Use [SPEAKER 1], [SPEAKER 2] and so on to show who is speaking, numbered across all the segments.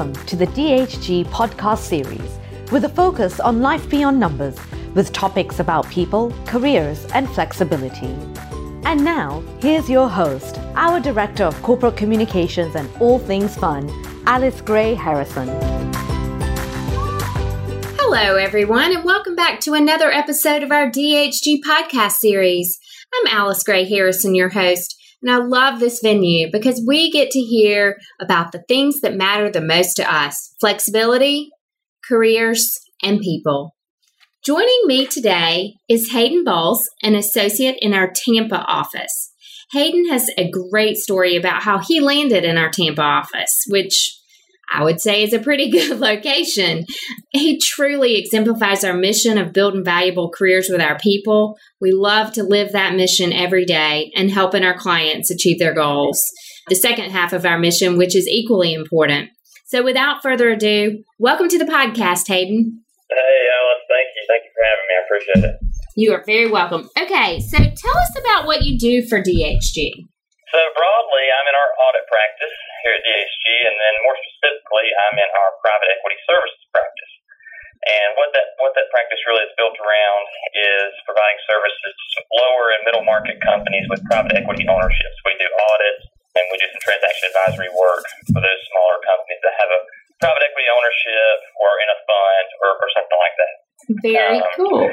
[SPEAKER 1] Welcome to the DHG podcast series with a focus on life beyond numbers with topics about people, careers, and flexibility. And now, here's your host, our Director of Corporate Communications and All Things Fun, Alice Gray Harrison.
[SPEAKER 2] Hello, everyone, and welcome back to another episode of our DHG podcast series. I'm Alice Gray Harrison, your host. And I love this venue because we get to hear about the things that matter the most to us flexibility, careers, and people. Joining me today is Hayden Boles, an associate in our Tampa office. Hayden has a great story about how he landed in our Tampa office, which I would say is a pretty good location. He truly exemplifies our mission of building valuable careers with our people. We love to live that mission every day and helping our clients achieve their goals. The second half of our mission, which is equally important. So, without further ado, welcome to the podcast, Hayden.
[SPEAKER 3] Hey, Alice. Thank you. Thank you for having me. I appreciate it.
[SPEAKER 2] You are very welcome. Okay, so tell us about what you do for DHG.
[SPEAKER 3] So, broadly, I'm in our audit practice here at DHG, and then more specifically, I'm in our private equity services practice. And what that what that practice really is built around is providing services to lower and middle market companies with private equity ownerships. We do audits and we do some transaction advisory work for those smaller companies that have a private equity ownership or in a fund or, or something like that.
[SPEAKER 2] Very um, cool.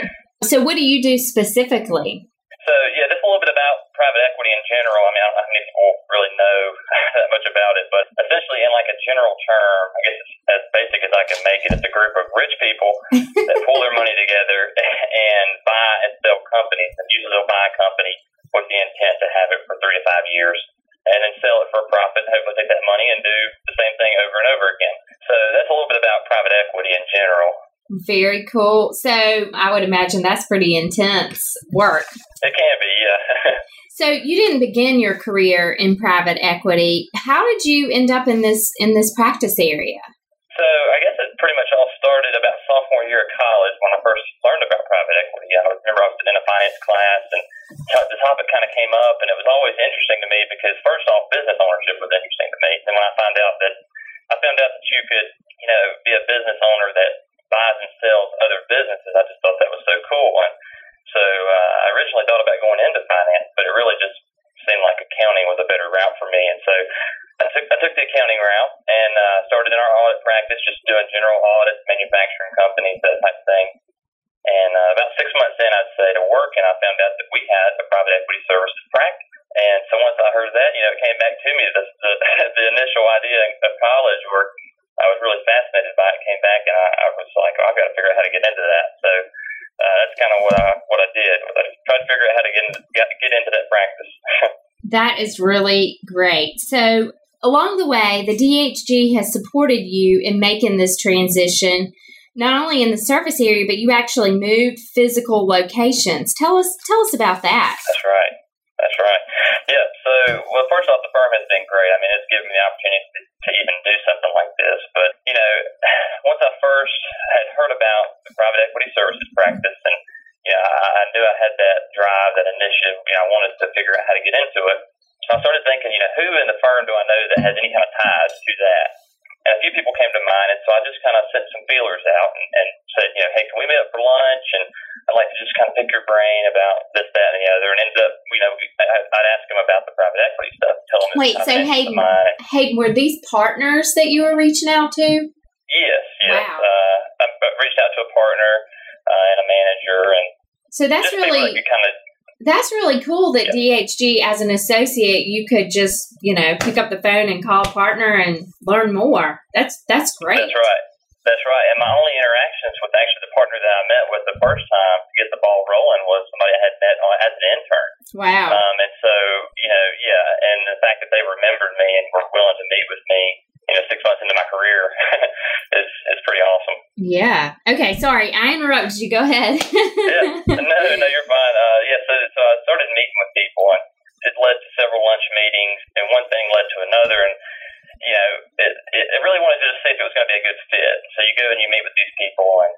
[SPEAKER 2] So, what do you do specifically?
[SPEAKER 3] So yeah, just a little bit about private equity in general. I mean, I don't know how many people really know that much about it, but essentially, in like a general term, I guess it's as basic as I can make it. It's a group of rich people that pool their money together and buy and sell companies. And usually, they'll buy a company with the intent to have it for three to five years and then sell it for a profit and hopefully take that money and do the same thing over and over again. So that's a little bit about private equity in general.
[SPEAKER 2] Very cool. So I would imagine that's pretty intense work.
[SPEAKER 3] It can be, yeah.
[SPEAKER 2] so you didn't begin your career in private equity. How did you end up in this in this practice area?
[SPEAKER 3] So I guess it pretty much all started about sophomore year of college when I first learned about private equity. I remember I was in a finance class and the topic kind of came up, and it was always interesting to me because first off, business ownership was interesting to me. And when I found out that I found out that you could, you know, be a business owner that And so I took I took the accounting route and uh, started in our audit practice, just doing general audits, manufacturing companies, that type of thing. And uh, about six months in, I'd say to work, and I found out that we had a private equity services practice. And so once I heard that, you know, it came back to me the the, the initial idea of college where I was really fascinated by it. Came back and I, I was like, oh, I've got to figure out how to get into that. So uh, that's kind of what I what I did. I tried to figure out how to get into, get, get into that practice.
[SPEAKER 2] that is really great. So along the way, the DHG has supported you in making this transition. Not only in the service area, but you actually moved physical locations. Tell us, tell us about that.
[SPEAKER 3] That's right. That's right. Yeah. So, well, first off, the firm has been great. I mean, it's given me the opportunity to, to even do something like this. But you know, once I first had heard about the private equity services practice, and you know, I, I knew I had that drive, that initiative. You know, I wanted to figure out how to get into it. So I started thinking, you know, who in the firm do I know that has any kind of ties to that? And a few people came to mind, and so I just kind of sent some feelers out and, and said, you know, hey, can we meet up for lunch? And I'd like to just kind of pick your brain about this, that, and the other. And ended up, you know, I'd ask them about the private equity stuff. Tell them.
[SPEAKER 2] Wait, so Hayden, Hayden, were these partners that you were reaching out to? So that's really kind of that's really cool that yeah. DHG, as an associate, you could just you know pick up the phone and call a partner and learn more. That's that's great.
[SPEAKER 3] That's right. That's right. And my only interactions with actually the partner that I met with the first time to get the ball rolling was somebody I had met as an intern.
[SPEAKER 2] Wow.
[SPEAKER 3] Um, and so you know, yeah, and the fact that they remembered me and were willing to meet with me you know, six months into my career is is pretty awesome.
[SPEAKER 2] Yeah. Okay. Sorry, I interrupted you. Go ahead.
[SPEAKER 3] meetings, and one thing led to another, and you know, it, it, really wanted to see if it was going to be a good fit. So you go and you meet with these people, and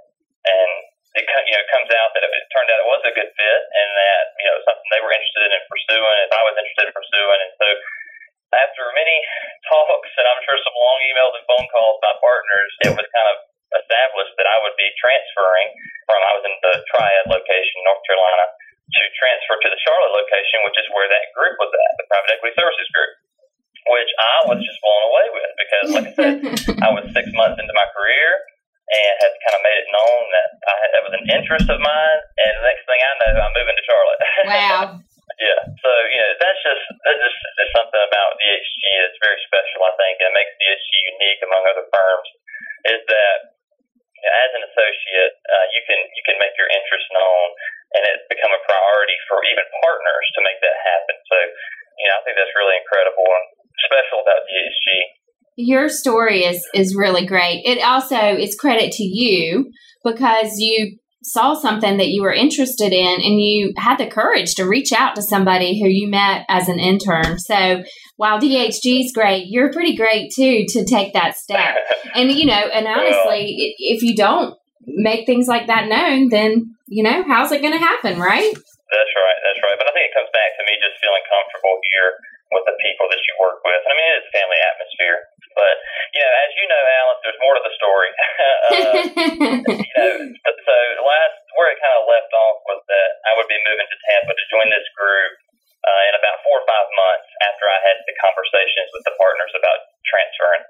[SPEAKER 3] and it you know comes out that it turned out it was a good fit, and that you know something they were interested in pursuing, if I was interested in pursuing, and so after many talks and I'm sure some long emails and phone calls by partners, it was kind of established that I would be transferring from I was in the Triad location, North Carolina, to transfer to the Charlotte location, which is where that group was at, the Private Equity Services Group, which I was just blown away with because, like I said, I was six months into my career and had kind of made it known that I had, that was an interest of mine. And the next thing I know, I'm moving to Charlotte.
[SPEAKER 2] Wow.
[SPEAKER 3] yeah. So you know, that's just that's just, just something about DHG that's very special, I think, and makes DHG unique among other firms. Is that as an associate, uh, you can you can make your interest known, and it's become a priority for even partners to make that happen. So, you know, I think that's really incredible and special about DHG
[SPEAKER 2] your story is is really great. It also is credit to you because you saw something that you were interested in and you had the courage to reach out to somebody who you met as an intern. So while DHG is great, you're pretty great too to take that step. And you know, and honestly, if you don't make things like that known, then you know, how's it going to happen, right?
[SPEAKER 3] That's right. That's right. But I think it comes back to me just feeling comfortable here with the people that you work with. I mean, it's family atmosphere. But you know, as you know, Alice, there's more to the story. uh, you know, so last where it kind of left off was that I would be moving to Tampa to join this group uh, in about four or five months after I had the conversations with the partners about transferring.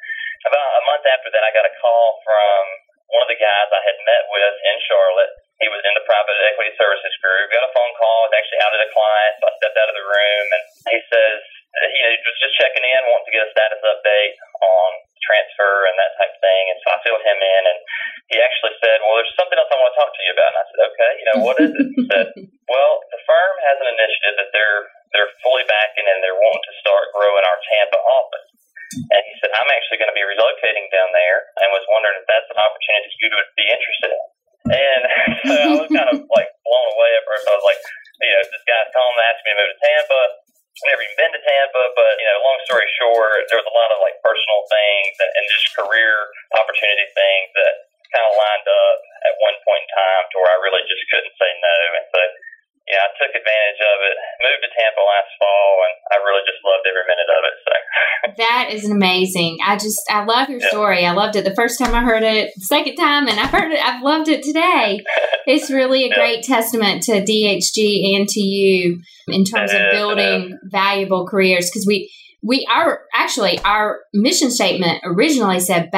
[SPEAKER 3] About a month after that, I got a call from one of the guys I had met with in Charlotte. He was in the private equity services group. Got a phone call. Was actually out at a client, so I stepped out of the room, and he says, uh, you know, was just checking in, wanting to get a status update on transfer and that type of thing. And so I filled him in, and he actually said, "Well, there's something else I want to talk to you about." And I said, "Okay, you know, what is it?" He said, "Well, the firm has an initiative that they're they're fully backing, and they're wanting to start growing our Tampa office." And he said, "I'm actually going to be relocating down there, and was wondering if that's an opportunity you would be interested in." And so I was kind of like blown away at first. I was like, you know, this guy's calling, asking me to move to Tampa never even been to Tampa, but you know, long story short, there was a lot of like personal things and, and just career opportunity things that kind of lined up at one point in time to where I really just couldn't say no. And so, yeah, I took advantage of it, moved to Tampa last fall, and I really just loved every minute of it. So
[SPEAKER 2] that is amazing. I just I love your yeah. story. I loved it the first time I heard it, the second time, and I've heard it. I've loved it today. it's really a yeah. great testament to DHG and to you in terms of building valuable careers because we we are actually our mission statement originally said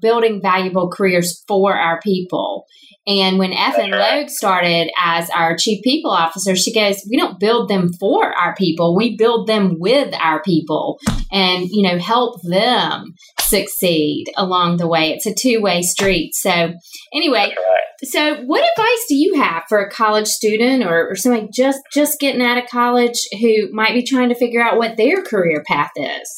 [SPEAKER 2] building valuable careers for our people and when right. Logue started as our chief people officer, she goes, We don't build them for our people. We build them with our people and, you know, help them succeed along the way. It's a two way street. So, anyway, so what advice do you have for a college student or, or somebody just, just getting out of college who might be trying to figure out what their career path is?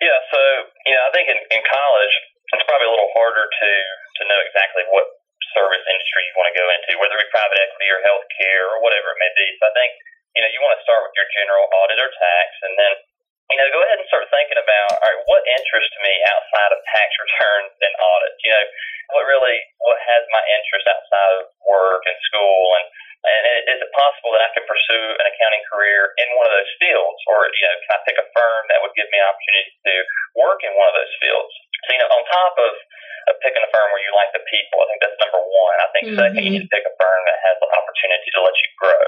[SPEAKER 3] Yeah, so, you know, I think in, in college, it's probably a little harder to, to know exactly what service industry you want to go into, whether it be private equity or healthcare or whatever it may be. So I think, you know, you want to start with your general audit or tax and then, you know, go ahead and start thinking about, all right, what interests me outside of tax returns and audits? You know, what really, what has my interest outside of work and school and, and is it possible that I can pursue an accounting career in one of those fields? Or, you know, can I pick a firm that would give me an opportunity to work in one of those fields? So, you know, on top of picking a firm where you like the people. I think that's number one. I think mm-hmm. second, you need to pick a firm that has the opportunity to let you grow.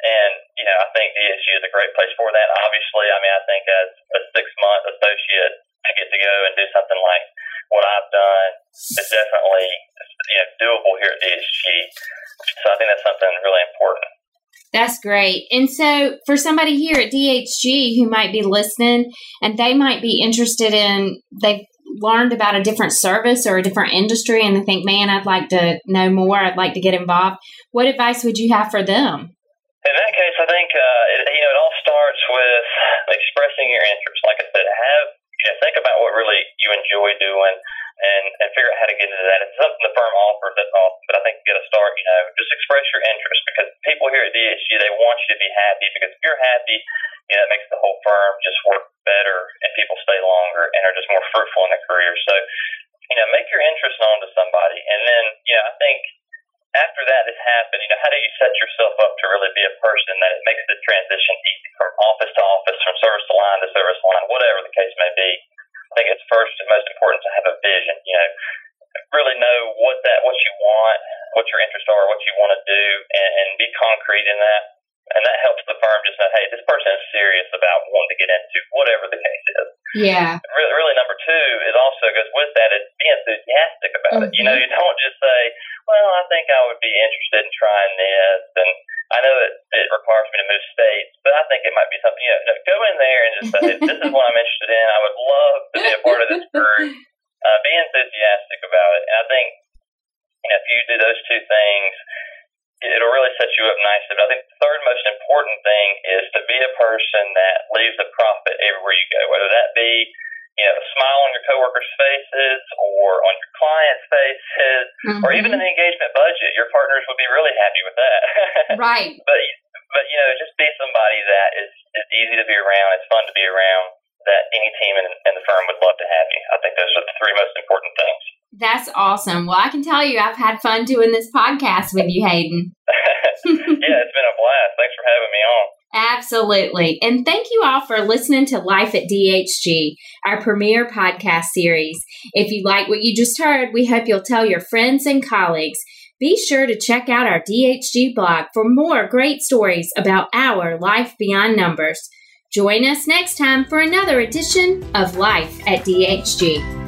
[SPEAKER 3] And, you know, I think DHG is a great place for that. Obviously, I mean, I think as a six month associate to get to go and do something like what I've done is definitely, you know, doable here at DHG. So I think that's something really important.
[SPEAKER 2] That's great. And so, for somebody here at DHG who might be listening and they might be interested in, they've learned about a different service or a different industry and they think, man, I'd like to know more, I'd like to get involved, what advice would you have for them?
[SPEAKER 3] In that case, I think uh, it, you know it all starts with expressing your interest. Like I said, have you know, think about what really you enjoy doing, and and figure out how to get into that. It's something the firm offers. That's awesome. But I think you get a start. You know, just express your interest because people here at DHG they want you to be happy. Because if you're happy, you know, it makes the whole firm just work better and people stay longer and are just more fruitful in their career. So, you know, make your interest known to somebody. And then, you know, I think after that has happened, you know, how do you set yourself up to really be a person that it makes the transition easy from office to office, from service to line to service line, whatever the case may be. I think it's first and most important to have a vision. You know, really know what that what you want, what your interests are, what you want to do, and, and be concrete in that. And that helps the firm just know, hey, this person is serious about wanting to get into whatever the case is.
[SPEAKER 2] Yeah.
[SPEAKER 3] Really, really number two is also goes with that is be enthusiastic about mm-hmm. it. You know, mm-hmm. you don't just say, well, I think I would be interested in trying this, and I know that it requires me to move states, but I think it might be something. You know, go in there and just say, this is what I'm interested in. I would love to be a part of this group. Uh, be enthusiastic about it, and I think you know if you do those two things, it'll really set you up nicely. But I think the third most important thing is to be a person that leaves a profit everywhere you go, whether that be you know, a smile on your coworkers' faces or on your clients' faces mm-hmm. or even in the engagement budget. Your partners would be really happy with that.
[SPEAKER 2] right.
[SPEAKER 3] But but you know, just be somebody that is, is easy to be around, it's fun to be around, that any team in, in the firm would love to have you. I think those are the three most important things.
[SPEAKER 2] That's awesome. Well, I can tell you I've had fun doing this podcast with you, Hayden.
[SPEAKER 3] yeah, it's been a blast. Thanks for having me on.
[SPEAKER 2] Absolutely. And thank you all for listening to Life at DHG, our premier podcast series. If you like what you just heard, we hope you'll tell your friends and colleagues. Be sure to check out our DHG blog for more great stories about our life beyond numbers. Join us next time for another edition of Life at DHG.